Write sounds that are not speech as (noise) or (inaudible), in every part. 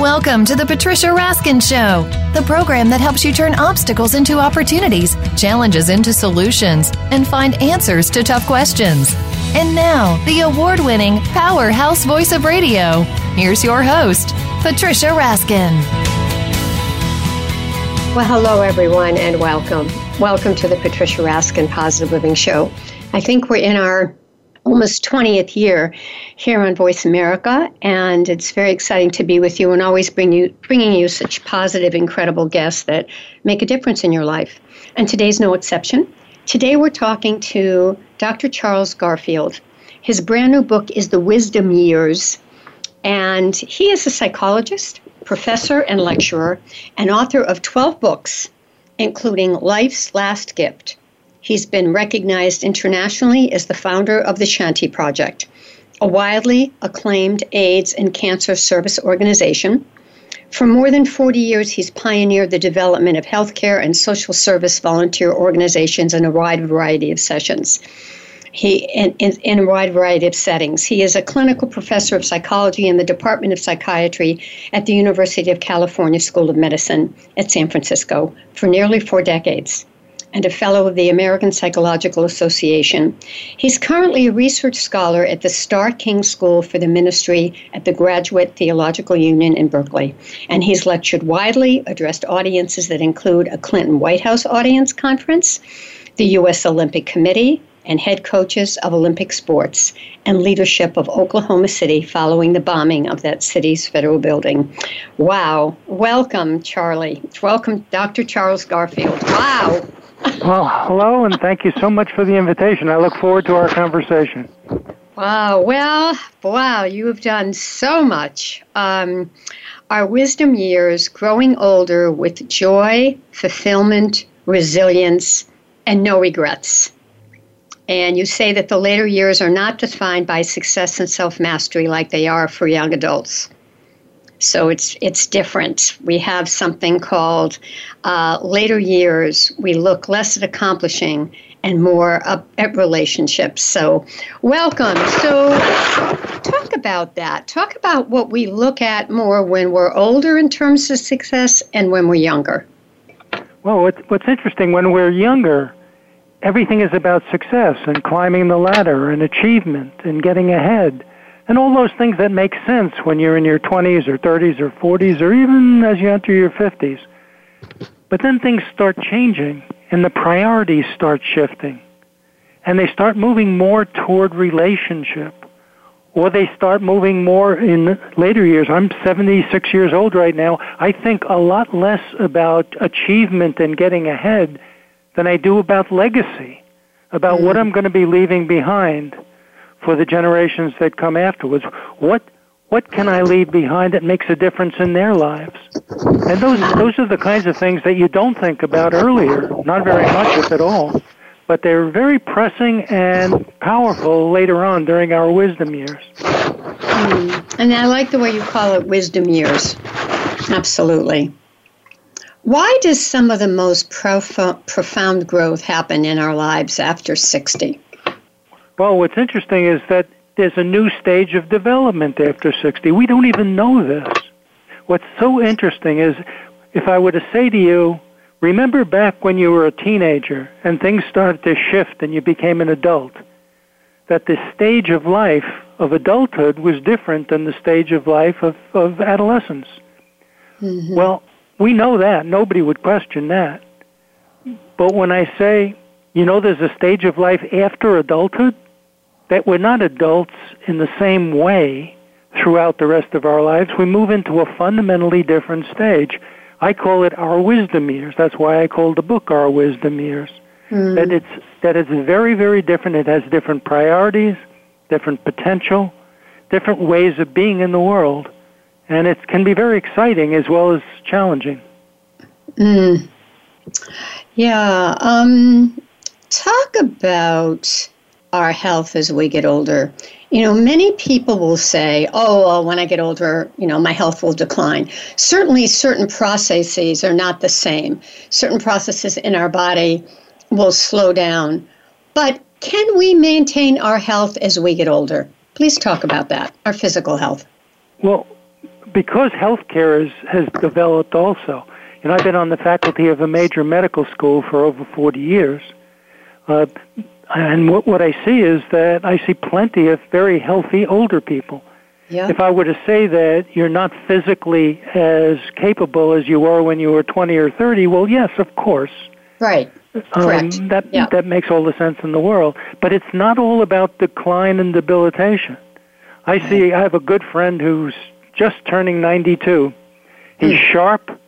Welcome to the Patricia Raskin Show, the program that helps you turn obstacles into opportunities, challenges into solutions, and find answers to tough questions. And now, the award winning powerhouse voice of radio. Here's your host, Patricia Raskin. Well, hello, everyone, and welcome. Welcome to the Patricia Raskin Positive Living Show. I think we're in our almost 20th year here on Voice America, and it's very exciting to be with you and always bring you, bringing you such positive, incredible guests that make a difference in your life. And today's no exception. Today we're talking to Dr. Charles Garfield. His brand new book is The Wisdom Years, and he is a psychologist, professor, and lecturer, and author of 12 books, including Life's Last Gift He's been recognized internationally as the founder of the Shanti Project, a widely acclaimed AIDS and cancer service organization. For more than 40 years, he's pioneered the development of healthcare and social service volunteer organizations in a wide variety of sessions. He in, in, in, a wide variety of settings. He is a clinical professor of psychology in the Department of Psychiatry at the University of California School of Medicine at San Francisco for nearly four decades and a fellow of the American Psychological Association. He's currently a research scholar at the Starr King School for the Ministry at the Graduate Theological Union in Berkeley. And he's lectured widely, addressed audiences that include a Clinton White House audience conference, the U.S. Olympic Committee, and head coaches of Olympic sports and leadership of Oklahoma City following the bombing of that city's federal building. Wow. Welcome, Charlie. Welcome, Dr. Charles Garfield. Wow. Well, hello, and thank you so much for the invitation. I look forward to our conversation. Wow. Well, wow, you have done so much. Um, our wisdom years, growing older with joy, fulfillment, resilience, and no regrets. And you say that the later years are not defined by success and self mastery like they are for young adults. So it's it's different. We have something called uh, later years. We look less at accomplishing and more at relationships. So, welcome. So, talk about that. Talk about what we look at more when we're older in terms of success and when we're younger. Well, what's interesting when we're younger, everything is about success and climbing the ladder and achievement and getting ahead and all those things that make sense when you're in your 20s or 30s or 40s or even as you enter your 50s. But then things start changing and the priorities start shifting and they start moving more toward relationship or they start moving more in later years. I'm 76 years old right now. I think a lot less about achievement and getting ahead than I do about legacy, about mm-hmm. what I'm going to be leaving behind for the generations that come afterwards. What what can I leave behind that makes a difference in their lives? And those those are the kinds of things that you don't think about earlier, not very much if at all. But they're very pressing and powerful later on during our wisdom years. Mm. And I like the way you call it wisdom years. Absolutely. Why does some of the most prof- profound growth happen in our lives after 60? Well, what's interesting is that there's a new stage of development after 60. We don't even know this. What's so interesting is if I were to say to you, remember back when you were a teenager and things started to shift and you became an adult, that the stage of life of adulthood was different than the stage of life of, of adolescence. Mm-hmm. Well, we know that. Nobody would question that. But when I say, you know, there's a stage of life after adulthood, that we're not adults in the same way throughout the rest of our lives. We move into a fundamentally different stage. I call it our wisdom years. That's why I called the book Our Wisdom Years. Mm. That it's that it's very, very different. It has different priorities, different potential, different ways of being in the world. And it can be very exciting as well as challenging. Mm. Yeah. Um, talk about our health as we get older. You know, many people will say, oh, well, when I get older, you know, my health will decline. Certainly, certain processes are not the same. Certain processes in our body will slow down. But can we maintain our health as we get older? Please talk about that, our physical health. Well, because healthcare is, has developed also. Know, I've been on the faculty of a major medical school for over 40 years. Uh, and what, what I see is that I see plenty of very healthy older people. Yeah. If I were to say that you're not physically as capable as you were when you were 20 or 30, well, yes, of course. Right. Correct. Um, that yeah. that makes all the sense in the world. But it's not all about decline and debilitation. I see. I have a good friend who's just turning 92. He's Hmm. sharp.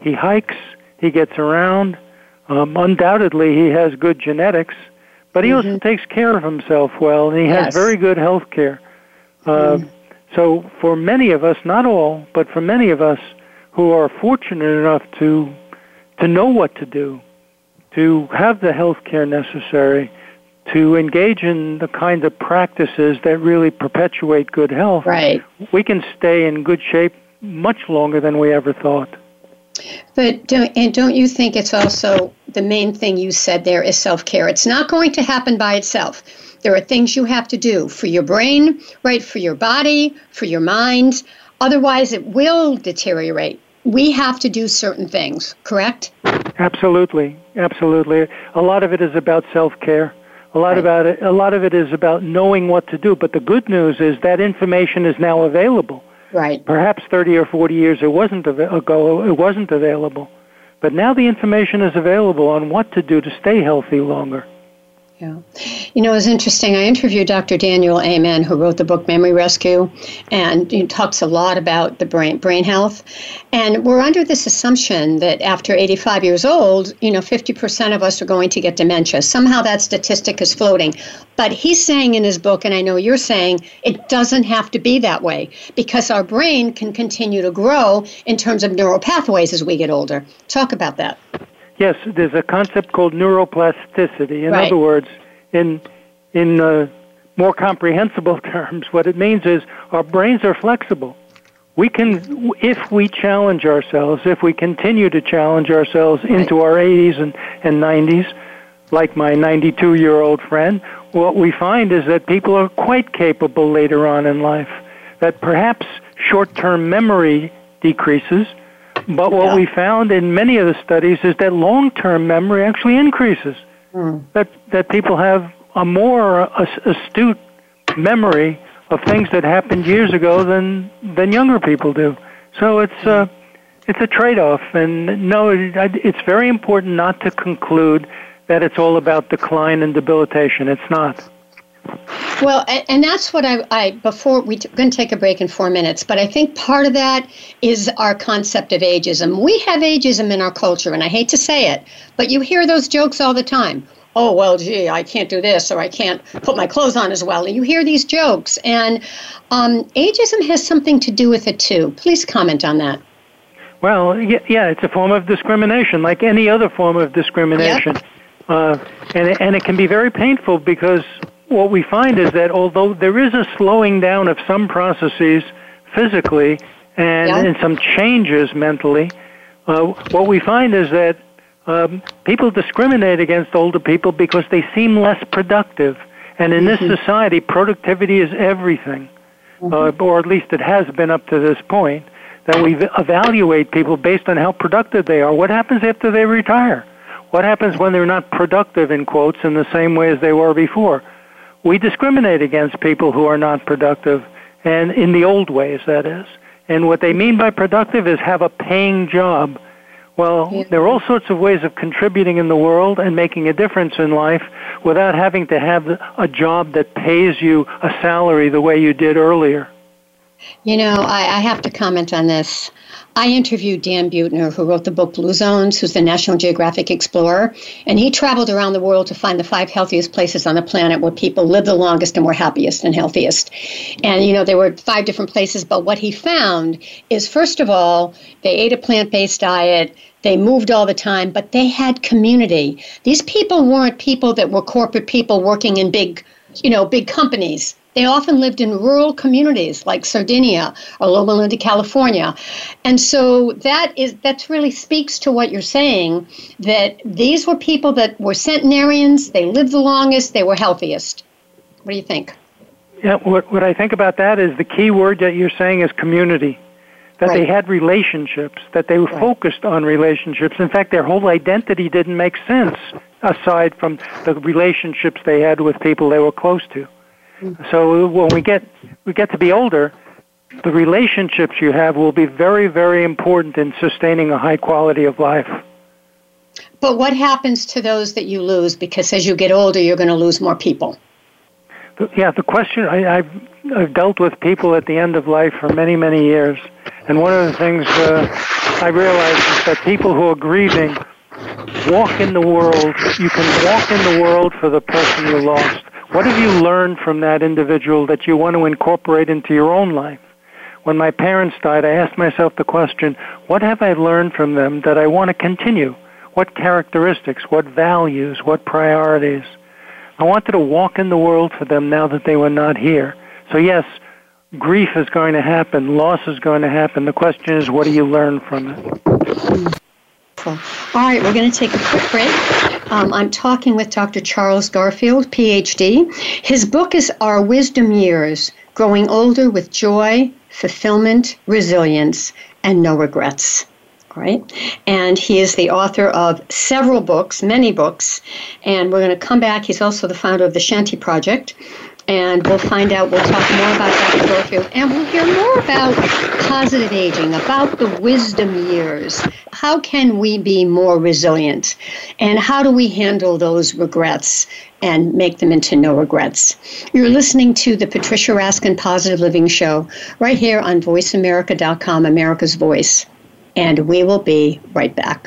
He hikes. He gets around. Um, undoubtedly, he has good genetics, but he also takes care of himself well, and he has Mm-hmm. Yes. Hmm. very good health care. Uh, So, for many of us, not all, but for many of us who are fortunate enough to to know what to do, to have the health care necessary, to engage in the kind of practices that really perpetuate good health, Right. we can stay in good shape much longer than we ever thought. But don't, and don't you think it's also the main thing you said there is self care? It's not going to happen by itself. There are things you have to do for your brain, right? For your body, for your mind. Otherwise, it will deteriorate. We have to do certain things, correct? Absolutely, absolutely. A lot of it is about self-care. A lot Right. about it. A lot of it is about knowing what to do. But the good news is that information is now available. Right. Perhaps 30 or 40 years it wasn't av- ago it wasn't available, but now the information is available on what to do to stay healthy longer. Yeah. You know, it's interesting. I interviewed Dr. Daniel Amen, who wrote the book Memory Rescue, and he talks a lot about the brain brain health. And we're under this assumption that after 85 years old, you know, 50% of us are going to get dementia. Somehow that statistic is floating. But he's saying in his book, and I know you're saying, it doesn't have to be that way because our brain can continue to grow in terms of neural pathways as we get older. Talk about that. Yes, there's a concept called neuroplasticity. In Right. other words, in in uh, more comprehensible (laughs) terms, what it means is our brains are flexible. We can, if we challenge ourselves, if we continue to challenge ourselves into our 80s and, and 90s, like my 92 year old friend, what we find is that people are quite capable later on in life. That perhaps short term memory decreases, but what Yeah. we found in many of the studies is that long term memory actually increases. That, that people have a more as- astute memory of things that happened years ago than, than younger people do. So it's, uh, it's a trade off. And no, it, it's very important not to conclude that it's all about decline and debilitation. It's not. Well, and, and that's what I, I before we t- going to take a break in four minutes, but I think part of that is our concept of ageism. We have ageism in our culture, and I hate to say it, but you hear those jokes all the time. Oh well, gee, I can't do this, or I can't put my clothes on as well. And you hear these jokes, and um, ageism has something to do with it too. Please comment on that. Well, yeah, it's a form of discrimination, like any other form of discrimination. Uh, and, and it can be very painful because what we find is that although there is a slowing down of some processes physically and, Yeah. and some changes mentally, uh, what we find is that um, people discriminate against older people because they seem less productive. And in this society, productivity is everything, uh, or at least it has been up to this point. That we evaluate people based on how productive they are. What happens after they retire? What happens when they're not productive, in quotes, in the same way as they were before? We discriminate against people who are not productive, and in the old ways, that is. And what they mean by productive is have a paying job. Well, Yeah. there are all sorts of ways of contributing in the world and making a difference in life without having to have a job that pays you a salary the way you did earlier. You know, I, I have to comment on this. I interviewed Dan Buettner, who wrote the book Blue Zones, who's the National Geographic Explorer, and he traveled around the world to find the five healthiest places on the planet where people live the longest and were happiest and healthiest. And, you know, there were five different places, but what he found is, first of all, they ate a plant based diet. They moved all the time, but they had community. These people weren't people that were corporate people working in big, you know, big companies. They often lived in rural communities like Sardinia or Loma Linda, California. And so that is that really speaks to what you're saying that these were people that were centenarians, they lived the longest, they were healthiest. What do you think? Yeah, what, what I think about that is the key word that you're saying is community. that Right. they had relationships, that they were Right. focused on relationships. In fact, their whole identity didn't make sense aside from the relationships they had with people they were close to. So when we get we get to be older, the relationships you have will be very, very important in sustaining a high quality of life. But what happens to those that you lose? Because as you get older, you're going to lose more people. Yeah, the question I, I've, I've dealt with people at the end of life for many, many years, and one of the things uh, I realize is that people who are grieving walk in the world. You can walk in the world for the person you lost. What have you learned from that individual that you want to incorporate into your own life? When my parents died, I asked myself the question, what have I learned from them that I want to continue? What characteristics, what values, what priorities? I wanted to walk in the world for them now that they were not here. So yes, grief is going to happen, loss is going to happen. The question is, what do you learn from it? All right, we're going to take a quick break. Um, I'm talking with Dr. Charles Garfield, PhD. His book is Our Wisdom Years Growing Older with Joy, Fulfillment, Resilience, and No Regrets. All right. And he is the author of several books, many books. And we're going to come back. He's also the founder of the Shanti Project. And we'll find out, we'll talk more about Dr. And we'll hear more about positive aging, about the wisdom years. How can we be more resilient? And how do we handle those regrets and make them into no regrets? You're listening to the Patricia Raskin Positive Living Show right here on VoiceAmerica.com, America's Voice. And we will be right back.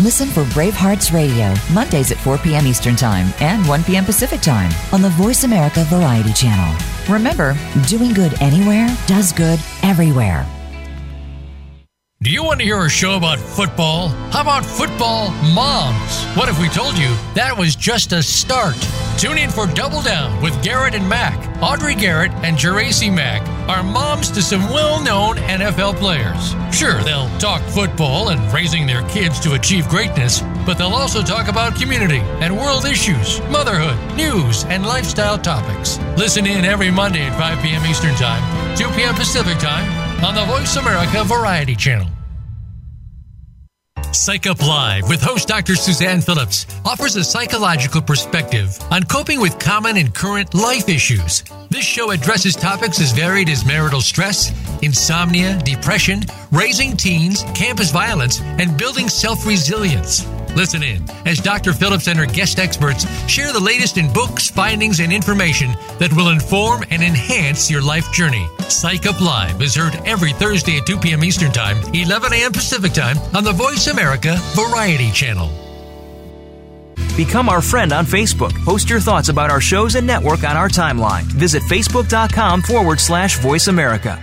Listen for Bravehearts Radio, Mondays at 4 p.m. Eastern Time and 1 p.m. Pacific Time on the Voice America Variety Channel. Remember, doing good anywhere does good everywhere. Do you want to hear a show about football? How about football moms? What if we told you that was just a start? Tune in for Double Down with Garrett and Mac. Audrey Garrett and Geraci Mac are moms to some well known NFL players. Sure, they'll talk football and raising their kids to achieve greatness, but they'll also talk about community and world issues, motherhood, news, and lifestyle topics. Listen in every Monday at 5 p.m. Eastern Time, 2 p.m. Pacific Time on the Voice America Variety Channel. Psych Up Live with host Dr. Suzanne Phillips offers a psychological perspective on coping with common and current life issues. This show addresses topics as varied as marital stress, insomnia, depression, raising teens, campus violence, and building self resilience. Listen in as Dr. Phillips and her guest experts share the latest in books, findings, and information that will inform and enhance your life journey. Psych Up Live is heard every Thursday at 2 p.m. Eastern Time, 11 a.m. Pacific Time on the Voice America Variety Channel. Become our friend on Facebook. Post your thoughts about our shows and network on our timeline. Visit facebook.com forward slash voice America.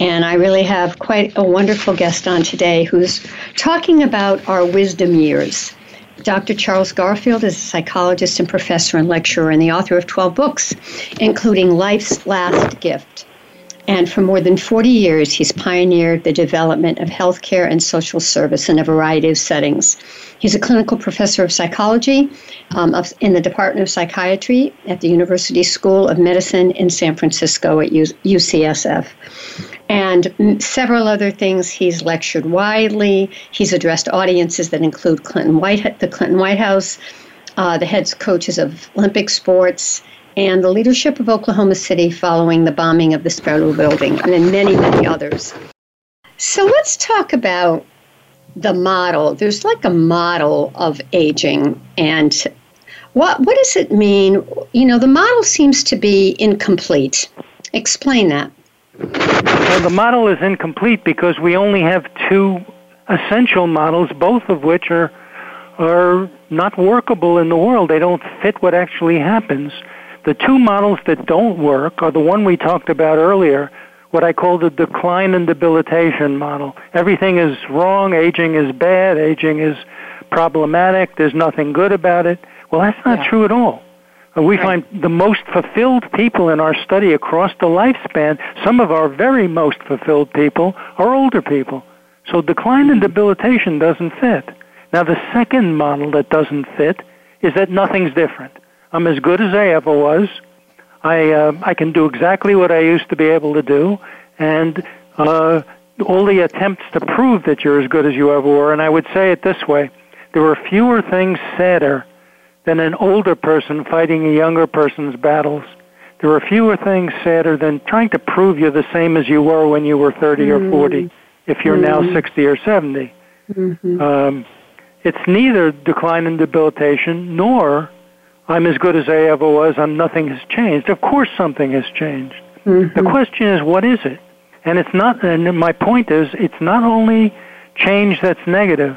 and I really have quite a wonderful guest on today who's talking about our wisdom years. Dr. Charles Garfield is a psychologist and professor and lecturer and the author of 12 books, including Life's Last Gift. And for more than 40 years, he's pioneered the development of healthcare and social service in a variety of settings. He's a clinical professor of psychology um, of, in the Department of Psychiatry at the University School of Medicine in San Francisco at U- UCSF. And several other things. He's lectured widely. He's addressed audiences that include Clinton White, the Clinton White House, uh, the heads coaches of Olympic sports, and the leadership of Oklahoma City following the bombing of the Sperlu building, and then many, many others. So let's talk about the model. There's like a model of aging, and what what does it mean? You know, the model seems to be incomplete. Explain that. Well, the model is incomplete because we only have two essential models, both of which are are not workable in the world. They don't fit what actually happens. The two models that don't work are the one we talked about earlier, what I call the decline and debilitation model. Everything is wrong, aging is bad, aging is problematic, there's nothing good about it. Well, that's not yeah. true at all. Uh, we find the most fulfilled people in our study across the lifespan, some of our very most fulfilled people are older people. So decline and debilitation doesn't fit. Now, the second model that doesn't fit is that nothing's different. I'm as good as I ever was. I uh, I can do exactly what I used to be able to do, and uh, all the attempts to prove that you're as good as you ever were. And I would say it this way: there are fewer things sadder than an older person fighting a younger person's battles. There are fewer things sadder than trying to prove you're the same as you were when you were 30 mm-hmm. or 40, if you're mm-hmm. now 60 or 70. Mm-hmm. Um, it's neither decline and debilitation nor I'm as good as I ever was and nothing has changed. Of course something has changed. The question is, what is it? And it's not, and my point is, it's not only change that's negative.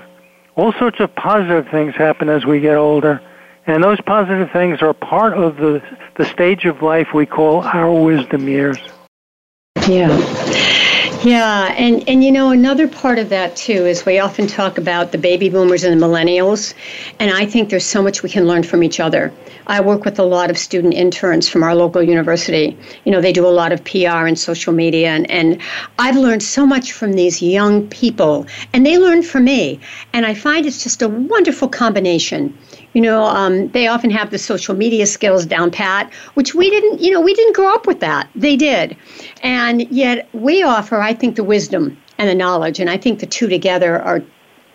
All sorts of positive things happen as we get older. And those positive things are part of the, the stage of life we call our wisdom years. Yeah. Yeah, and, and you know, another part of that too is we often talk about the baby boomers and the millennials, and I think there's so much we can learn from each other. I work with a lot of student interns from our local university. You know, they do a lot of PR and social media, and, and I've learned so much from these young people, and they learn from me. And I find it's just a wonderful combination you know, um, they often have the social media skills down pat, which we didn't, you know, we didn't grow up with that. They did. And yet we offer, I think, the wisdom and the knowledge. And I think the two together are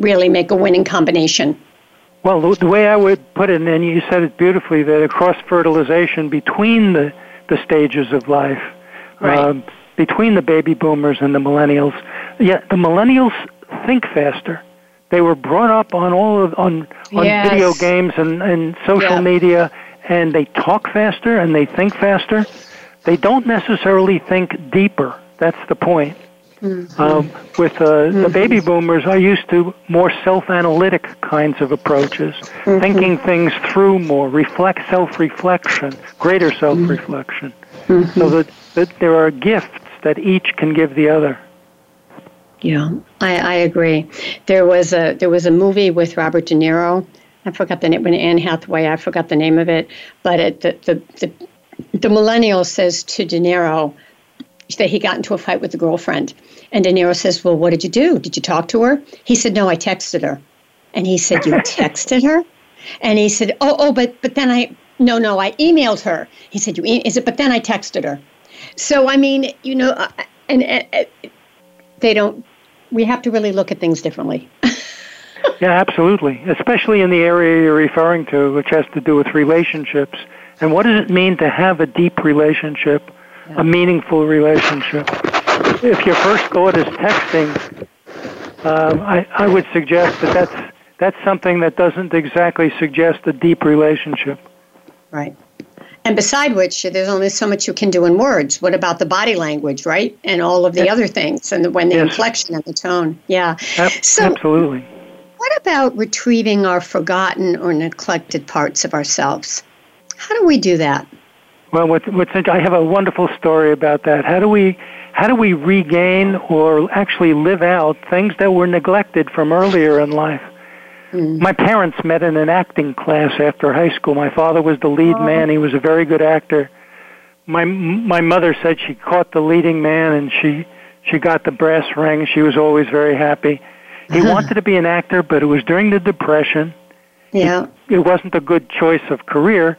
really make a winning combination. Well, the way I would put it, and you said it beautifully, that a cross fertilization between the, the stages of life, right. uh, between the baby boomers and the millennials. Yeah, the millennials think faster. They were brought up on all of on on yes. video games and and social media, and they talk faster and they think faster. They don't necessarily think deeper. That's the point. Mm-hmm. Um, with uh, mm-hmm. the baby boomers, are used to more self-analytic kinds of approaches, mm-hmm. thinking things through more, reflect self-reflection, greater self-reflection. Mm-hmm. So that, that there are gifts that each can give the other. Yeah, I, I agree. There was a there was a movie with Robert De Niro. I forgot the name. When Anne Hathaway, I forgot the name of it. But it, the, the the the millennial says to De Niro that he got into a fight with a girlfriend, and De Niro says, "Well, what did you do? Did you talk to her?" He said, "No, I texted her." And he said, "You (laughs) texted her?" And he said, "Oh, oh, but but then I no, no, I emailed her." He said, "You e-, is it?" But then I texted her. So I mean, you know, uh, and, and they don't we have to really look at things differently. (laughs) yeah, absolutely. Especially in the area you're referring to, which has to do with relationships. And what does it mean to have a deep relationship, yeah. a meaningful relationship? If your first thought is texting, um, I, I would suggest that that's, that's something that doesn't exactly suggest a deep relationship. Right. And beside which, there's only so much you can do in words. What about the body language, right? And all of the yes. other things, and the, when the yes. inflection and the tone. Yeah. Ab- so, absolutely. What about retrieving our forgotten or neglected parts of ourselves? How do we do that? Well, what's, what's, I have a wonderful story about that. How do we how do we regain or actually live out things that were neglected from earlier in life? Mm. My parents met in an acting class after high school. My father was the lead oh. man. He was a very good actor. My my mother said she caught the leading man and she she got the brass ring. She was always very happy. He (laughs) wanted to be an actor, but it was during the depression. Yeah. It, it wasn't a good choice of career,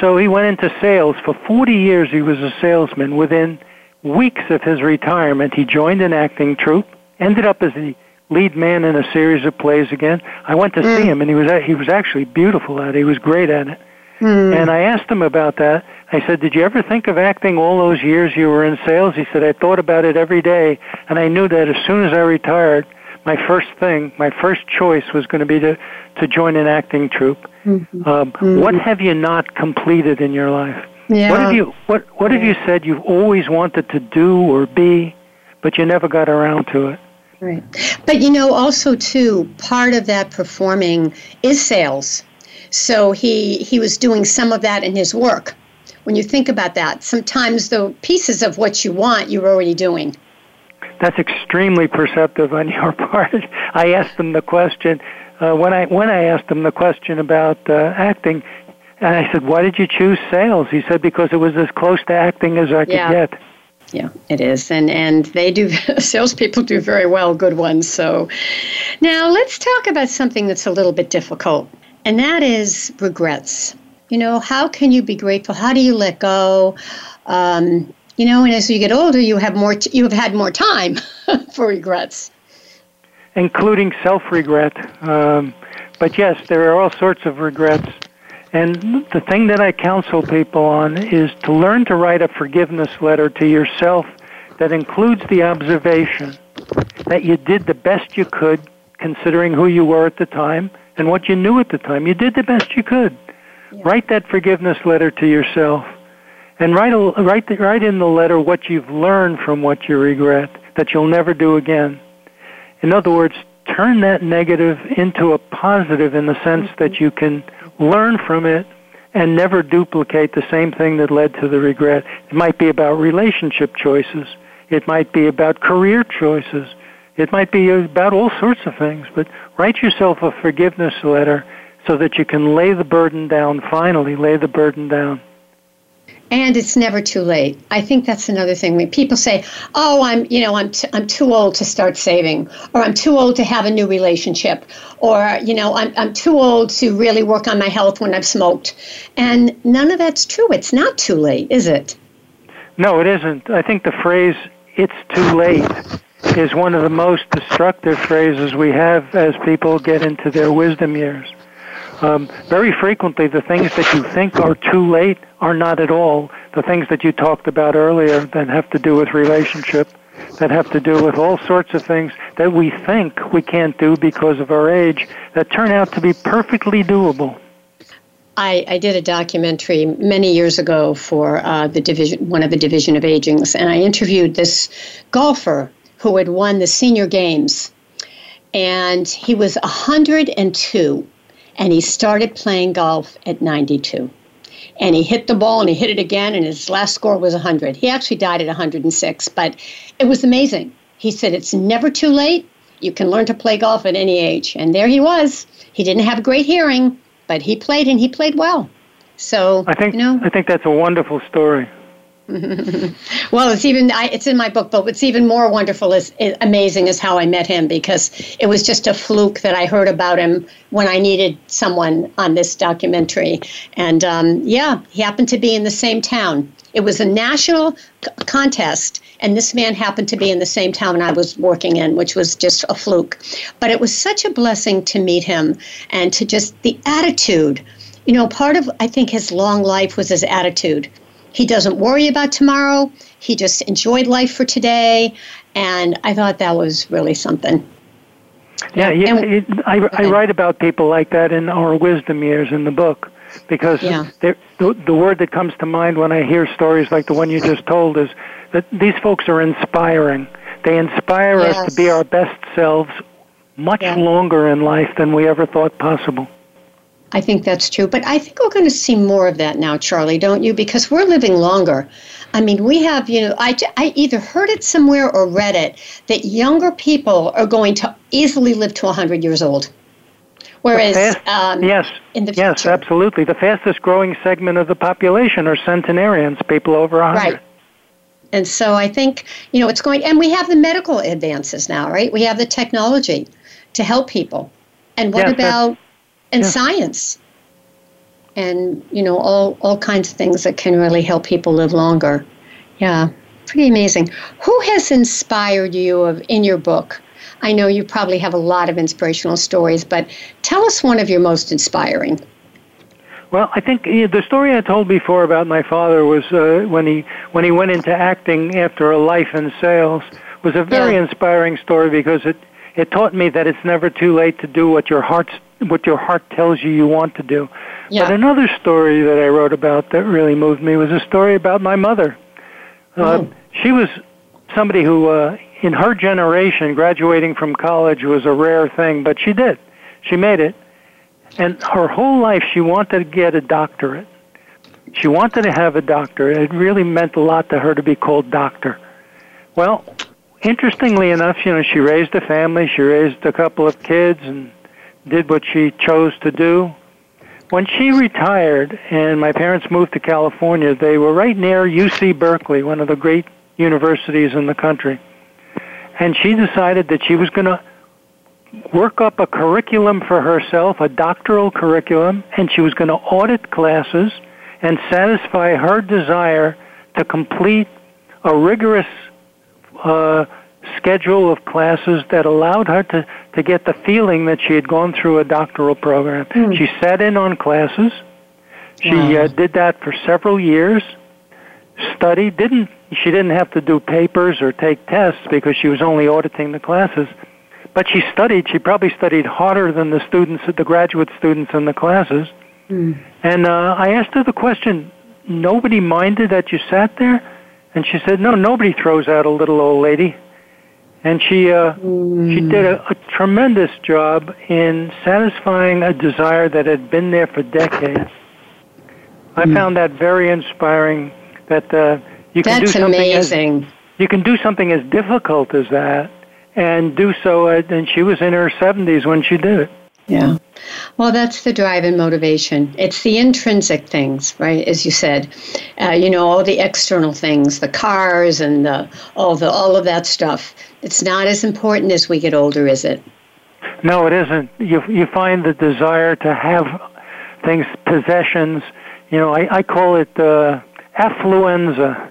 so he went into sales. For 40 years he was a salesman. Within weeks of his retirement, he joined an acting troupe, ended up as the lead man in a series of plays again. I went to mm. see him, and he was he was actually beautiful at it. He was great at it. Mm. And I asked him about that. I said, "Did you ever think of acting all those years you were in sales?" He said, "I thought about it every day, and I knew that as soon as I retired, my first thing, my first choice was going to be to to join an acting troupe." Mm-hmm. Um, mm-hmm. What have you not completed in your life? Yeah. What have you what What have you said you've always wanted to do or be, but you never got around to it? Right. But you know, also too, part of that performing is sales. So he he was doing some of that in his work. When you think about that, sometimes the pieces of what you want you're already doing. That's extremely perceptive on (laughs) your part. I asked him the question uh, when I when I asked him the question about uh, acting, and I said, "Why did you choose sales?" He said, "Because it was as close to acting as I could get." Yeah, it is, and and they do. (laughs) Salespeople do very well, good ones. So, now let's talk about something that's a little bit difficult, and that is regrets. You know, how can you be grateful? How do you let go? Um, you know, and as you get older, you have more. T- you have had more time (laughs) for regrets, including self-regret. Um, but yes, there are all sorts of regrets. And the thing that I counsel people on is to learn to write a forgiveness letter to yourself that includes the observation that you did the best you could considering who you were at the time and what you knew at the time. You did the best you could. Yeah. Write that forgiveness letter to yourself and write, a, write, the, write in the letter what you've learned from what you regret that you'll never do again. In other words, turn that negative into a positive in the sense that mm-hmm. you can learn from it and never duplicate the same thing that led to the regret. It might be about relationship choices. It might be about career choices. It might be about all sorts of things, but write yourself a forgiveness letter so that you can lay the burden down, finally lay the burden down. And it's never too late. I think that's another thing. When people say, "Oh, I'm, you know, I'm, t- I'm too old to start saving," or "I'm too old to have a new relationship," or you know, I'm, I'm too old to really work on my health when I've smoked, and none of that's true. It's not too late, is it? No, it isn't. I think the phrase "it's too late" is one of the most destructive phrases we have as people get into their wisdom years. Um, very frequently, the things that you think are too late are not at all. The things that you talked about earlier that have to do with relationship, that have to do with all sorts of things that we think we can't do because of our age, that turn out to be perfectly doable. I, I did a documentary many years ago for uh, the division, one of the Division of Agings, and I interviewed this golfer who had won the senior games, and he was 102 and he started playing golf at 92. And he hit the ball and he hit it again, and his last score was 100. He actually died at 106, but it was amazing. He said, It's never too late. You can learn to play golf at any age. And there he was. He didn't have great hearing, but he played and he played well. So I think you know, I think that's a wonderful story. (laughs) well, it's even I, it's in my book, but what's even more wonderful is, is, amazing is how I met him because it was just a fluke that I heard about him when I needed someone on this documentary, and um, yeah, he happened to be in the same town. It was a national c- contest, and this man happened to be in the same town I was working in, which was just a fluke. But it was such a blessing to meet him and to just the attitude. You know, part of I think his long life was his attitude he doesn't worry about tomorrow. He just enjoyed life for today. And I thought that was really something. Yeah, yeah it, I, I write about people like that in our wisdom years in the book because yeah. the, the word that comes to mind when I hear stories like the one you just told is that these folks are inspiring. They inspire yes. us to be our best selves much yeah. longer in life than we ever thought possible. I think that's true. But I think we're going to see more of that now, Charlie, don't you? Because we're living longer. I mean, we have, you know, I, I either heard it somewhere or read it that younger people are going to easily live to 100 years old. Whereas, fast, um, yes, in the yes, absolutely. The fastest growing segment of the population are centenarians, people over 100. Right. And so I think, you know, it's going, and we have the medical advances now, right? We have the technology to help people. And what yes, about and yeah. science and you know all all kinds of things that can really help people live longer yeah Pretty amazing. Who has inspired you of in your book? I know you probably have a lot of inspirational stories, but tell us one of your most inspiring. Well, I think you know, the story I told before about my father was uh, when he when he went into acting after a life in sales was a very yeah. inspiring story because it it taught me that it's never too late to do what your heart what your heart tells you you want to do. Yeah. But another story that I wrote about that really moved me was a story about my mother. Uh, oh. She was somebody who, uh, in her generation, graduating from college was a rare thing, but she did. She made it. And her whole life, she wanted to get a doctorate. She wanted to have a doctorate. It really meant a lot to her to be called doctor. Well, interestingly enough, you know, she raised a family, she raised a couple of kids, and did what she chose to do. When she retired and my parents moved to California, they were right near UC Berkeley, one of the great universities in the country. And she decided that she was going to work up a curriculum for herself, a doctoral curriculum, and she was going to audit classes and satisfy her desire to complete a rigorous uh, schedule of classes that allowed her to, to get the feeling that she had gone through a doctoral program. Mm. She sat in on classes. She wow. uh, did that for several years. Studied, didn't she didn't have to do papers or take tests because she was only auditing the classes. But she studied. She probably studied harder than the students, the graduate students in the classes. Mm. And uh, I asked her the question. Nobody minded that you sat there, and she said, "No, nobody throws out a little old lady." And she uh, mm. she did a, a tremendous job in satisfying a desire that had been there for decades. I mm. found that very inspiring. That uh, you can That's do something amazing. As, you can do something as difficult as that, and do so. Uh, and she was in her seventies when she did it. Yeah. Well, that's the drive and motivation. It's the intrinsic things, right? As you said, uh, you know, all the external things, the cars and the, all the all of that stuff. It's not as important as we get older, is it? No, it isn't. You you find the desire to have things, possessions. You know, I, I call it uh, affluenza.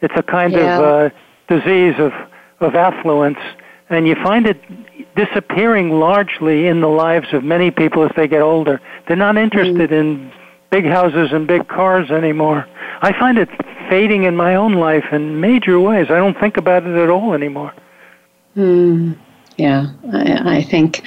It's a kind yeah. of uh, disease of of affluence, and you find it disappearing largely in the lives of many people as they get older. They're not interested mm. in big houses and big cars anymore. I find it fading in my own life in major ways. I don't think about it at all anymore. Mm. Yeah, I, I think,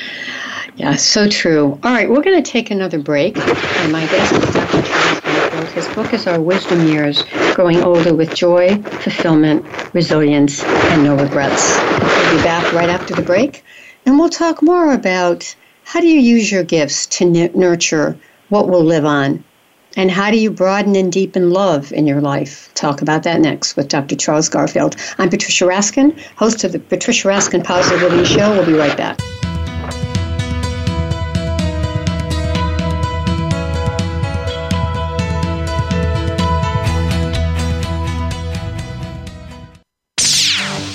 yeah, so true. All right, we're going to take another break. And my guest is Dr. Charles Garfield. His book is Our Wisdom Years Growing Older with Joy, Fulfillment, Resilience, and No Regrets. We'll be back right after the break. And we'll talk more about how do you use your gifts to n- nurture what will live on? And how do you broaden and deepen love in your life? Talk about that next with Dr. Charles Garfield. I'm Patricia Raskin, host of the Patricia Raskin Positive Living Show. We'll be right back.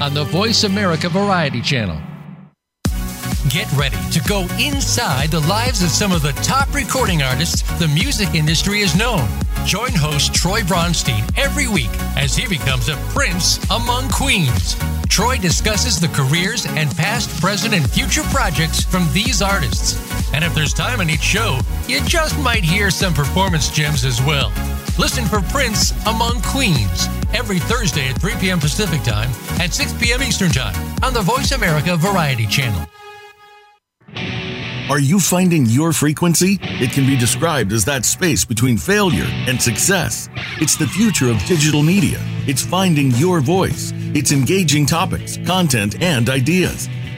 on the Voice America Variety Channel. Get ready to go inside the lives of some of the top recording artists the music industry has known. Join host Troy Bronstein every week as he becomes a prince among queens. Troy discusses the careers and past, present, and future projects from these artists. And if there's time in each show, you just might hear some performance gems as well. Listen for Prince Among Queens every Thursday at 3 p.m. Pacific Time and 6 p.m. Eastern Time on the Voice America Variety Channel. Are you finding your frequency? It can be described as that space between failure and success. It's the future of digital media. It's finding your voice. It's engaging topics, content, and ideas.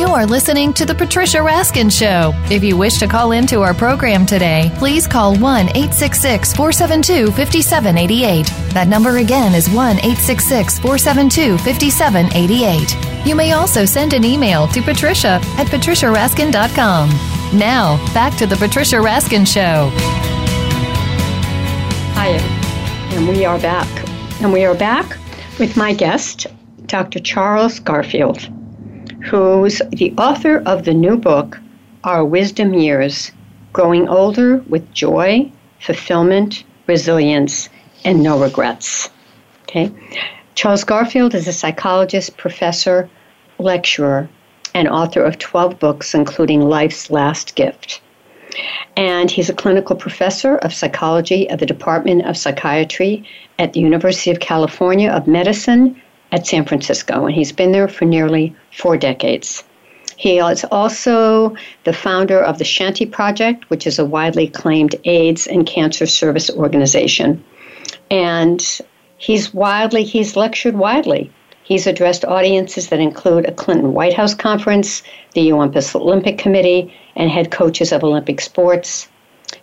You are listening to The Patricia Raskin Show. If you wish to call into our program today, please call 1 866 472 5788. That number again is 1 866 472 5788. You may also send an email to patricia at patriciaraskin.com. Now, back to The Patricia Raskin Show. Hi, and we are back. And we are back with my guest, Dr. Charles Garfield who's the author of the new book, Our Wisdom Years Growing Older with Joy, Fulfillment, Resilience, and No Regrets. Okay? Charles Garfield is a psychologist, professor, lecturer, and author of 12 books, including Life's Last Gift. And he's a clinical professor of psychology at the Department of Psychiatry at the University of California of Medicine at San Francisco, and he's been there for nearly four decades. He is also the founder of the Shanti Project, which is a widely acclaimed AIDS and cancer service organization. And he's widely, he's lectured widely. He's addressed audiences that include a Clinton White House conference, the UN Olympic Committee, and head coaches of Olympic sports,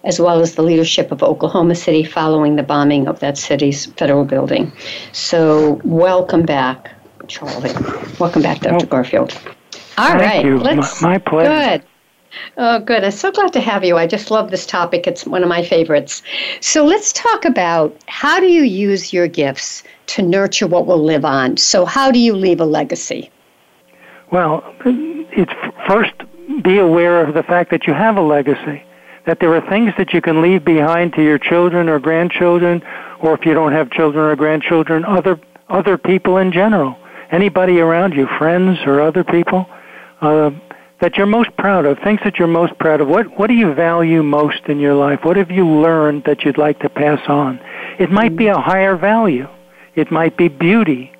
as well as the leadership of Oklahoma City following the bombing of that city's federal building. So, welcome back, Charlie. Welcome back, Dr. Well, oh. Garfield. All thank right, you. Let's, my, my pleasure. Good. Oh, good. I'm so glad to have you. I just love this topic. It's one of my favorites. So let's talk about how do you use your gifts to nurture what will live on? So, how do you leave a legacy? Well, it's first be aware of the fact that you have a legacy that there are things that you can leave behind to your children or grandchildren, or if you don't have children or grandchildren, other other people in general, anybody around you, friends or other people, uh, that you're most proud of, things that you're most proud of. What what do you value most in your life? What have you learned that you'd like to pass on? It might be a higher value. It might be beauty,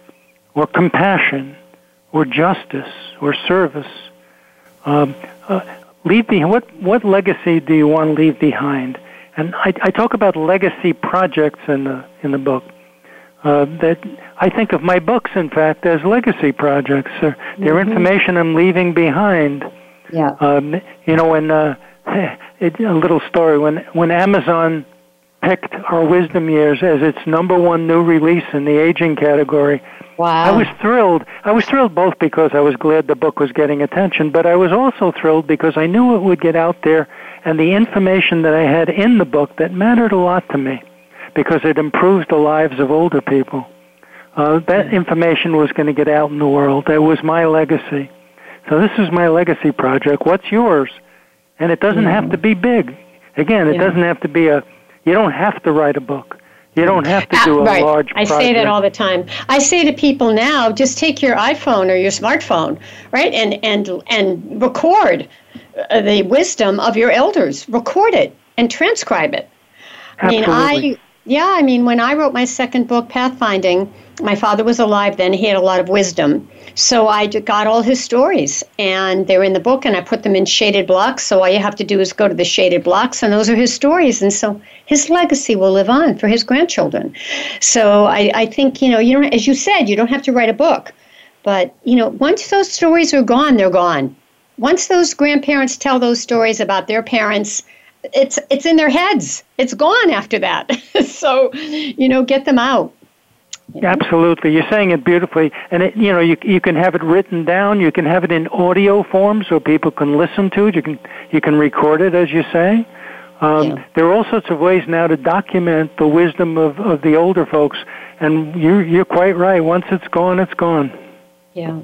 or compassion, or justice, or service. Um, uh, leave behind what what legacy do you want to leave behind? And I, I talk about legacy projects in the in the book. Uh, that I think of my books, in fact, as legacy projects. They're, they're mm-hmm. information I'm leaving behind. Yeah. Um, you know, when uh, (laughs) it, a little story when when Amazon picked Our Wisdom Years as its number one new release in the aging category, Wow. I was thrilled. I was thrilled both because I was glad the book was getting attention, but I was also thrilled because I knew it would get out there and the information that I had in the book that mattered a lot to me because it improves the lives of older people. Uh, that information was going to get out in the world. That was my legacy. So this is my legacy project. What's yours? And it doesn't yeah. have to be big. Again, it yeah. doesn't have to be a, you don't have to write a book. You don't have to do a right. large I say that all the time. I say to people now, just take your iPhone or your smartphone, right, and and and record uh, the wisdom of your elders. Record it and transcribe it. Absolutely. I mean, I yeah, I mean, when I wrote my second book, Pathfinding, my father was alive then. He had a lot of wisdom. So I got all his stories, and they're in the book, and I put them in shaded blocks. So all you have to do is go to the shaded blocks, and those are his stories. And so his legacy will live on for his grandchildren. So I, I think, you know, you don't, as you said, you don't have to write a book. But, you know, once those stories are gone, they're gone. Once those grandparents tell those stories about their parents, it's it's in their heads. It's gone after that. (laughs) so, you know, get them out. Absolutely, you're saying it beautifully, and it, you know you you can have it written down. You can have it in audio form so people can listen to it. You can you can record it, as you say. Um, yeah. There are all sorts of ways now to document the wisdom of, of the older folks, and you're you're quite right. Once it's gone, it's gone. Yeah.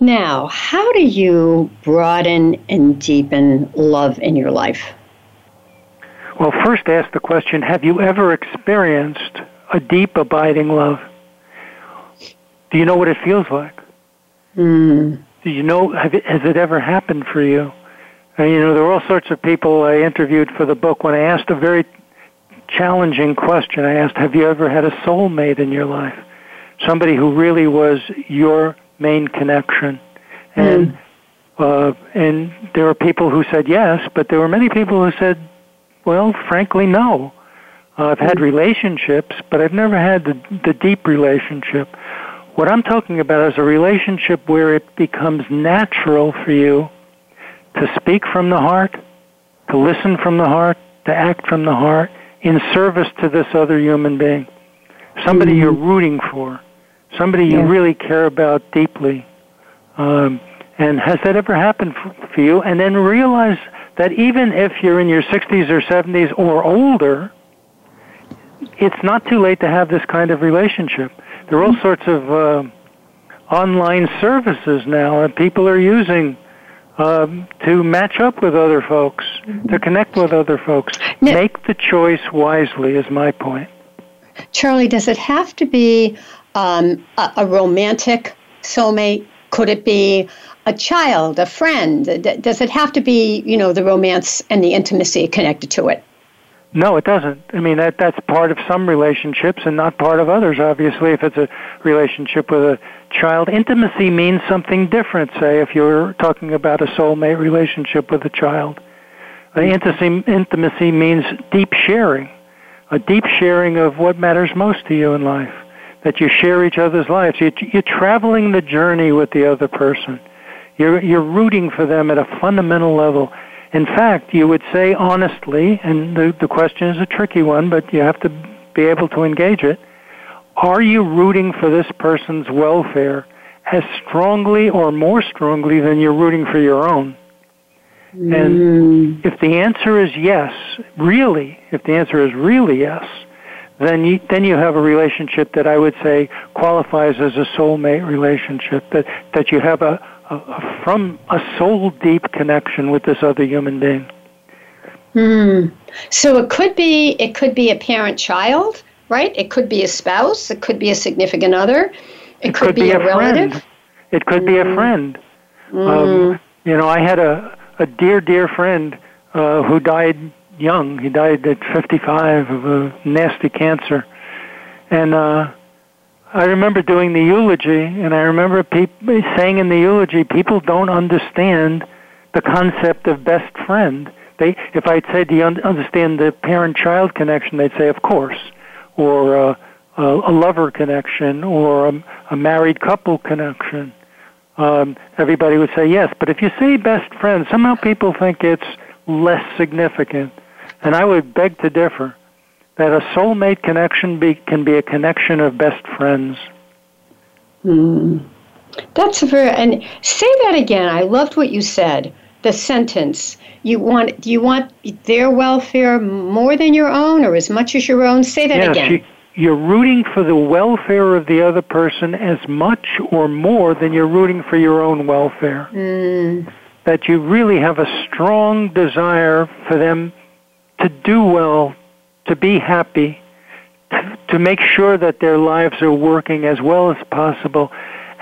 Now, how do you broaden and deepen love in your life? Well, first ask the question Have you ever experienced a deep, abiding love? Do you know what it feels like? Mm. Do you know, have it, has it ever happened for you? And, you know, there were all sorts of people I interviewed for the book. When I asked a very challenging question, I asked, Have you ever had a soulmate in your life? Somebody who really was your main connection. And mm. uh, and there were people who said yes, but there were many people who said, well, frankly, no. Uh, I've had relationships, but I've never had the, the deep relationship. What I'm talking about is a relationship where it becomes natural for you to speak from the heart, to listen from the heart, to act from the heart in service to this other human being. Somebody mm-hmm. you're rooting for, somebody you really care about deeply. Um, and has that ever happened for, for you? And then realize that even if you're in your 60s or 70s or older, it's not too late to have this kind of relationship. There are all sorts of uh, online services now that people are using um, to match up with other folks, to connect with other folks. Now, Make the choice wisely, is my point. Charlie, does it have to be um, a, a romantic soulmate? Could it be a child, a friend? Does it have to be, you know, the romance and the intimacy connected to it? No, it doesn't. I mean, that that's part of some relationships and not part of others. Obviously, if it's a relationship with a child, intimacy means something different. Say, if you're talking about a soulmate relationship with a child, intimacy intimacy means deep sharing, a deep sharing of what matters most to you in life. That you share each other's lives. You, you're traveling the journey with the other person. You're, you're rooting for them at a fundamental level. In fact, you would say honestly, and the, the question is a tricky one, but you have to be able to engage it. Are you rooting for this person's welfare as strongly or more strongly than you're rooting for your own? Mm. And if the answer is yes, really, if the answer is really yes, then you then you have a relationship that I would say qualifies as a soulmate relationship. That that you have a from a soul deep connection with this other human being. Hmm. So it could be it could be a parent child, right? It could be a spouse. It could be a significant other. It, it could, could, be, be a, a relative. Friend. It could mm. be a hmm. friend. Mm. Um, you know, I had a a dear dear friend uh, who died young. He died at 55 of a nasty cancer, and uh, I remember doing the eulogy, and I remember people saying in the eulogy, people don't understand the concept of best friend. They, if I'd said, "Do you understand the parent-child connection?" They'd say, "Of course," or uh, a, a lover connection, or a, a married couple connection. Um, everybody would say yes. But if you say best friend, somehow people think it's less significant, and I would beg to differ that a soulmate connection be, can be a connection of best friends. Hmm. That's very and say that again. I loved what you said. The sentence. You want do you want their welfare more than your own or as much as your own? Say that yes, again. You, you're rooting for the welfare of the other person as much or more than you're rooting for your own welfare. Mm. That you really have a strong desire for them to do well, to be happy, to make sure that their lives are working as well as possible,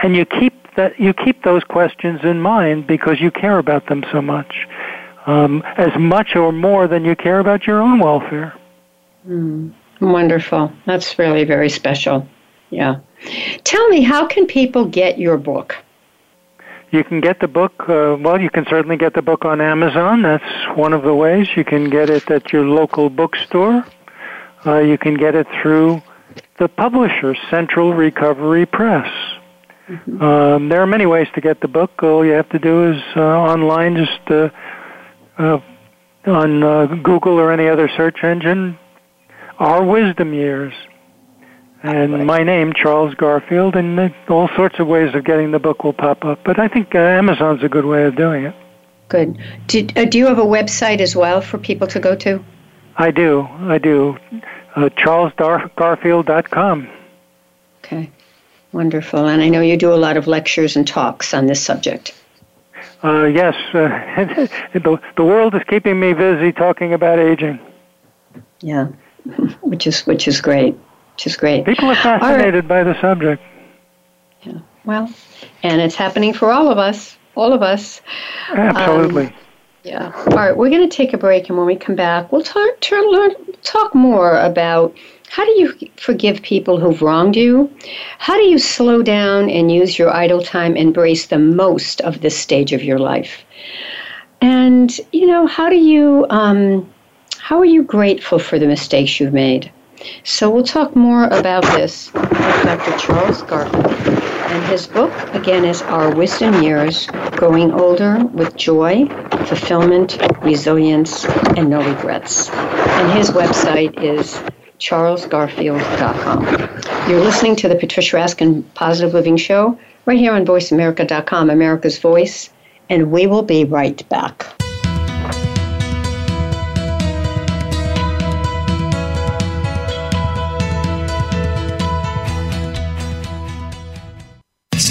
and you keep that you keep those questions in mind because you care about them so much, um, as much or more than you care about your own welfare. Mm, wonderful. That's really very special. Yeah. Tell me, how can people get your book? You can get the book, uh, well, you can certainly get the book on Amazon. That's one of the ways. You can get it at your local bookstore. Uh, you can get it through the publisher, Central Recovery Press. Mm-hmm. Um, there are many ways to get the book. All you have to do is uh, online, just uh, uh, on uh, Google or any other search engine, Our Wisdom Years and my name, Charles Garfield, and all sorts of ways of getting the book will pop up. But I think uh, Amazon's a good way of doing it. Good. Do, uh, do you have a website as well for people to go to? I do. I do. Uh, CharlesGarfield.com. Okay. Wonderful. And I know you do a lot of lectures and talks on this subject. Uh, yes, uh, (laughs) the, the world is keeping me busy talking about aging. Yeah, (laughs) which is which is great. Which is great. People are fascinated right. by the subject. Yeah. Well, and it's happening for all of us. All of us. Absolutely. Um, yeah. All right. We're going to take a break, and when we come back, we'll talk turn, learn, talk more about how do you forgive people who've wronged you? How do you slow down and use your idle time, embrace the most of this stage of your life? And you know, how do you um, how are you grateful for the mistakes you've made? So we'll talk more about this with Dr. Charles Garfield. And his book, again, is Our Wisdom Years Growing Older with Joy, Fulfillment, Resilience, and No Regrets. And his website is charlesgarfield.com. You're listening to the Patricia Raskin Positive Living Show right here on VoiceAmerica.com, America's Voice, and we will be right back.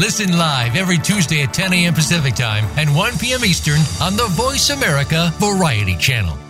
Listen live every Tuesday at 10 a.m. Pacific Time and 1 p.m. Eastern on the Voice America Variety Channel.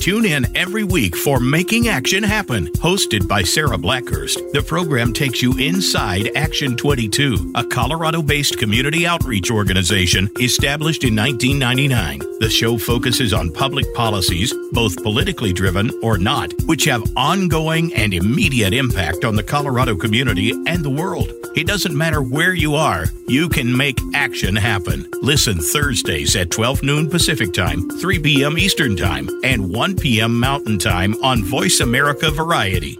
Tune in every week for Making Action Happen, hosted by Sarah Blackhurst. The program takes you inside Action 22, a Colorado based community outreach organization established in 1999. The show focuses on public policies, both politically driven or not, which have ongoing and immediate impact on the Colorado community and the world. It doesn't matter where you are, you can make action happen. Listen Thursdays at 12 noon Pacific Time, 3 p.m. Eastern Time, and 1 p.m. Mountain Time on Voice America Variety.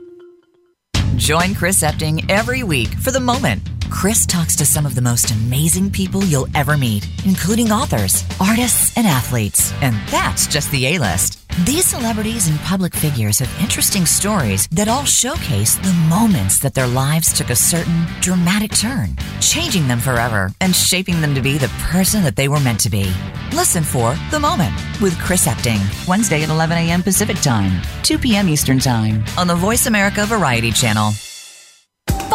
Join Chris Epting every week for The Moment. Chris talks to some of the most amazing people you'll ever meet, including authors, artists, and athletes. And that's just the A list. These celebrities and public figures have interesting stories that all showcase the moments that their lives took a certain dramatic turn, changing them forever and shaping them to be the person that they were meant to be. Listen for The Moment with Chris Epting, Wednesday at 11 a.m. Pacific Time, 2 p.m. Eastern Time on the Voice America Variety Channel.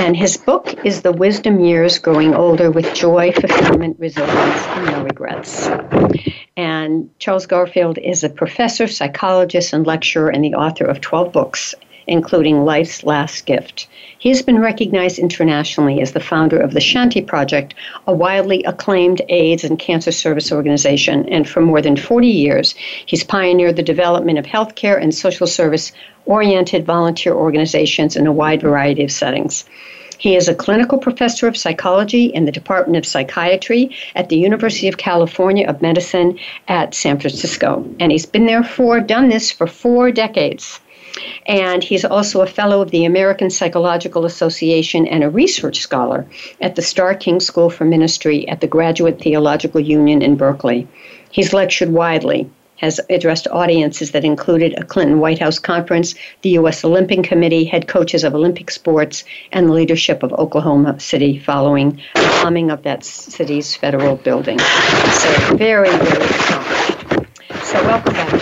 and his book is The Wisdom Years Growing Older with Joy, Fulfillment, Resilience, and No Regrets. And Charles Garfield is a professor, psychologist, and lecturer, and the author of 12 books, including Life's Last Gift. He has been recognized internationally as the founder of the Shanti Project, a widely acclaimed AIDS and cancer service organization, and for more than 40 years, he's pioneered the development of healthcare and social service oriented volunteer organizations in a wide variety of settings. He is a clinical professor of psychology in the Department of Psychiatry at the University of California of Medicine at San Francisco. And he's been there for, done this for four decades. And he's also a fellow of the American Psychological Association and a research scholar at the Starr King School for Ministry at the Graduate Theological Union in Berkeley. He's lectured widely, has addressed audiences that included a Clinton White House conference, the U.S. Olympic Committee, head coaches of Olympic sports, and the leadership of Oklahoma City following the bombing of that city's federal building. So, very, very accomplished. So welcome back.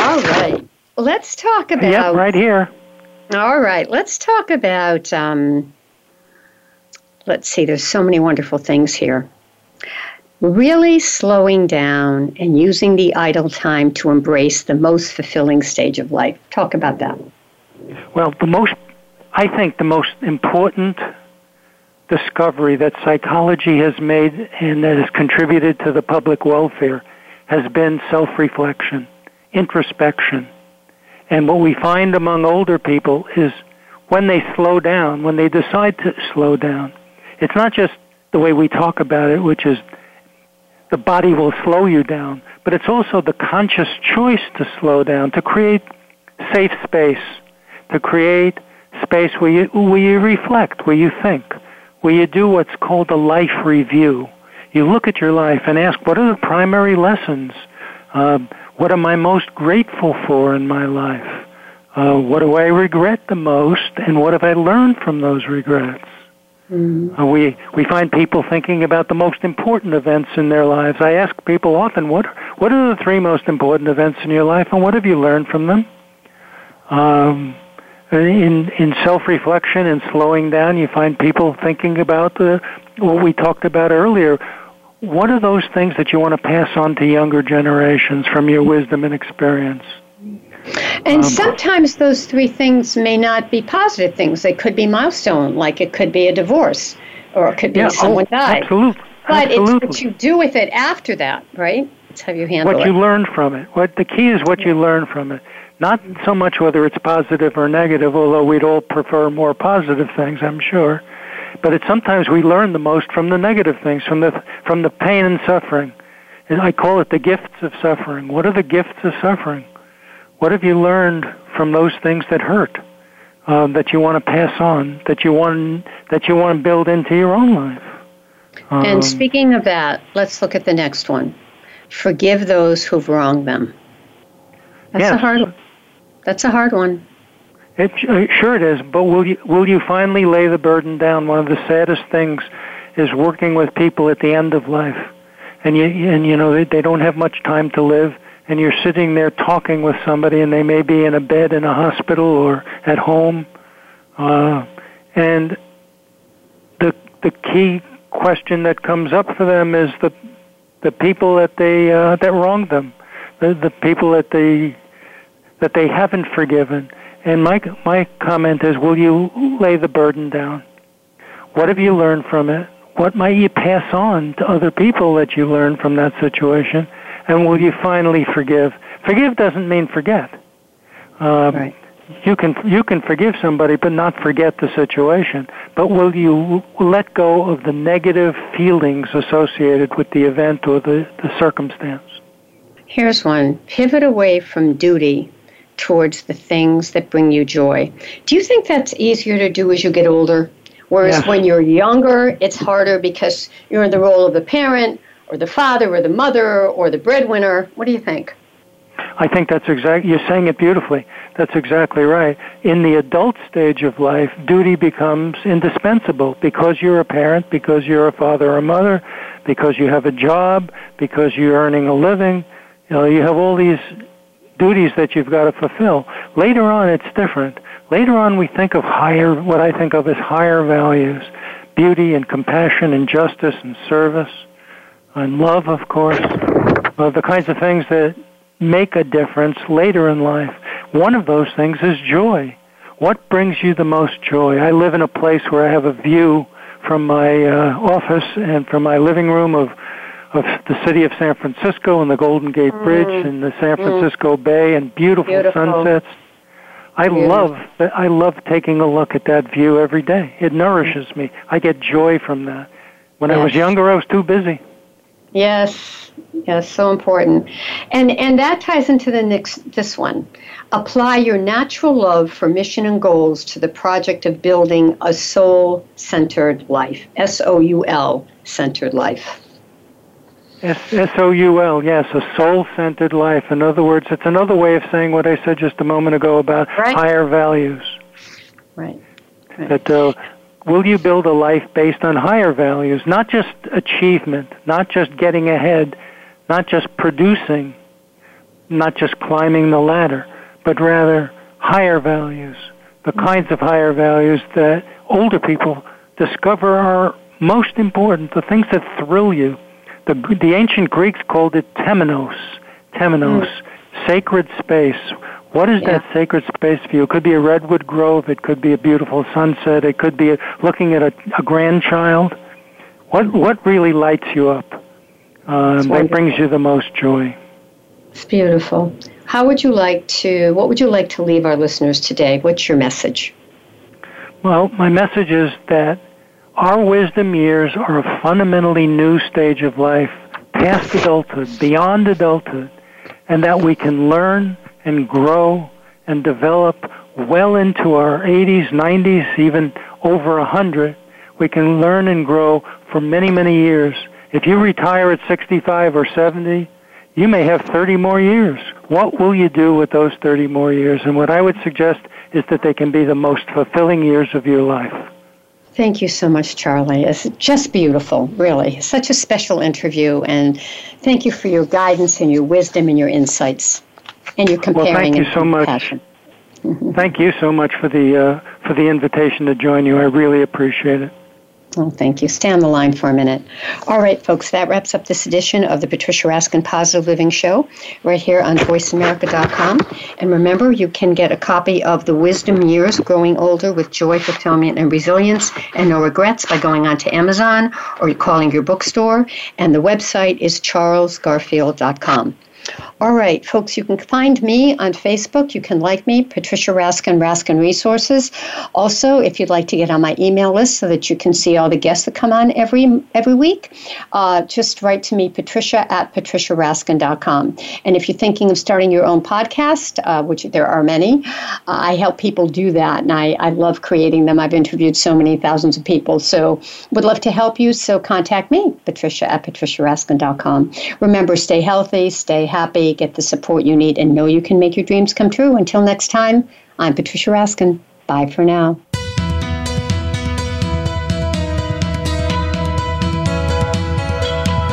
All right. Let's talk about. Yep, right here. All right. Let's talk about. Um, let's see. There's so many wonderful things here. Really slowing down and using the idle time to embrace the most fulfilling stage of life. Talk about that. Well, the most, I think, the most important discovery that psychology has made and that has contributed to the public welfare has been self-reflection, introspection. And what we find among older people is when they slow down, when they decide to slow down, it's not just the way we talk about it, which is the body will slow you down, but it's also the conscious choice to slow down, to create safe space, to create space where you, where you reflect, where you think, where you do what's called a life review. You look at your life and ask, what are the primary lessons? Uh, what am I most grateful for in my life? Uh, what do I regret the most, and what have I learned from those regrets? Mm-hmm. Uh, we we find people thinking about the most important events in their lives. I ask people often, what what are the three most important events in your life, and what have you learned from them? Um, in in self-reflection and slowing down, you find people thinking about the what we talked about earlier. What are those things that you want to pass on to younger generations from your wisdom and experience? And um, sometimes those three things may not be positive things. They could be milestone, like it could be a divorce, or it could be yeah, someone oh, died. Absolutely. But absolutely. it's what you do with it after that, right? It's how you handle what it. What you learn from it. What the key is what you learn from it. Not so much whether it's positive or negative, although we'd all prefer more positive things, I'm sure. But it's sometimes we learn the most from the negative things, from the from the pain and suffering. And I call it the gifts of suffering. What are the gifts of suffering? What have you learned from those things that hurt, uh, that you want to pass on, that you want that you want to build into your own life? Um, and speaking of that, let's look at the next one. Forgive those who've wronged them. That's yes. a hard one. That's a hard one. It uh, sure it is. But will you will you finally lay the burden down? One of the saddest things is working with people at the end of life, and you and you know they, they don't have much time to live, and you're sitting there talking with somebody, and they may be in a bed in a hospital or at home, uh, and the the key question that comes up for them is the the people that they uh, that wronged them, the the people that they that they haven't forgiven. And my my comment is, will you lay the burden down? What have you learned from it? What might you pass on to other people that you learned from that situation? And will you finally forgive? Forgive doesn't mean forget. Um, right. You can you can forgive somebody, but not forget the situation. But will you let go of the negative feelings associated with the event or the, the circumstance? Here's one: pivot away from duty towards the things that bring you joy. Do you think that's easier to do as you get older? Whereas yes. when you're younger, it's harder because you're in the role of the parent or the father or the mother or the breadwinner. What do you think? I think that's exactly, you're saying it beautifully. That's exactly right. In the adult stage of life, duty becomes indispensable because you're a parent, because you're a father or a mother, because you have a job, because you're earning a living. You know, you have all these duties that you've got to fulfill. Later on, it's different. Later on, we think of higher, what I think of as higher values beauty and compassion and justice and service and love, of course, uh, the kinds of things that make a difference later in life. One of those things is joy. What brings you the most joy? I live in a place where I have a view from my uh, office and from my living room of of the city of San Francisco and the Golden Gate mm. Bridge and the San mm. Francisco mm. Bay and beautiful, beautiful. sunsets. I beautiful. love I love taking a look at that view every day. It nourishes me. I get joy from that. When yes. I was younger, I was too busy. Yes, yes, so important. And and that ties into the next this one. Apply your natural love for mission and goals to the project of building a soul-centered life. S O U L centered life. S O U L, yes, a soul centered life. In other words, it's another way of saying what I said just a moment ago about right. higher values. Right. right. That uh, will you build a life based on higher values, not just achievement, not just getting ahead, not just producing, not just climbing the ladder, but rather higher values, the kinds of higher values that older people discover are most important, the things that thrill you. The, the ancient Greeks called it temenos, temenos, mm. sacred space. What is yeah. that sacred space for you? It could be a redwood grove. It could be a beautiful sunset. It could be a, looking at a, a grandchild. What what really lights you up? Um, that brings you the most joy. It's beautiful. How would you like to? What would you like to leave our listeners today? What's your message? Well, my message is that our wisdom years are a fundamentally new stage of life, past adulthood, beyond adulthood, and that we can learn and grow and develop well into our 80s, 90s, even over 100. We can learn and grow for many, many years. If you retire at 65 or 70, you may have 30 more years. What will you do with those 30 more years? And what I would suggest is that they can be the most fulfilling years of your life. Thank you so much, Charlie. It's just beautiful, really. Such a special interview, and thank you for your guidance and your wisdom and your insights and your comparing. Well, thank you so much. Mm-hmm. Thank you so much for the uh, for the invitation to join you. I really appreciate it. Oh, thank you. Stay on the line for a minute. All right, folks, that wraps up this edition of the Patricia Raskin Positive Living Show right here on VoiceAmerica.com. And remember, you can get a copy of The Wisdom Years Growing Older with Joy, Fulfillment, and Resilience and No Regrets by going on to Amazon or calling your bookstore. And the website is charlesgarfield.com. All right, folks, you can find me on Facebook. You can like me, Patricia Raskin, Raskin Resources. Also, if you'd like to get on my email list so that you can see all the guests that come on every every week, uh, just write to me, Patricia at patriciaraskin.com. And if you're thinking of starting your own podcast, uh, which there are many, uh, I help people do that, and I, I love creating them. I've interviewed so many thousands of people, so would love to help you. So contact me, Patricia at patriciaraskin.com. Remember, stay healthy, stay happy get the support you need, and know you can make your dreams come true. Until next time, I'm Patricia Raskin. Bye for now.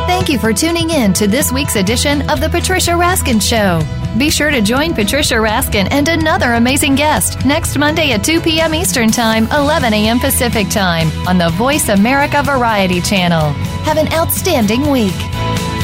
Thank you for tuning in to this week's edition of The Patricia Raskin Show. Be sure to join Patricia Raskin and another amazing guest next Monday at 2 p.m. Eastern Time, 11 a.m. Pacific Time on the Voice America Variety Channel. Have an outstanding week.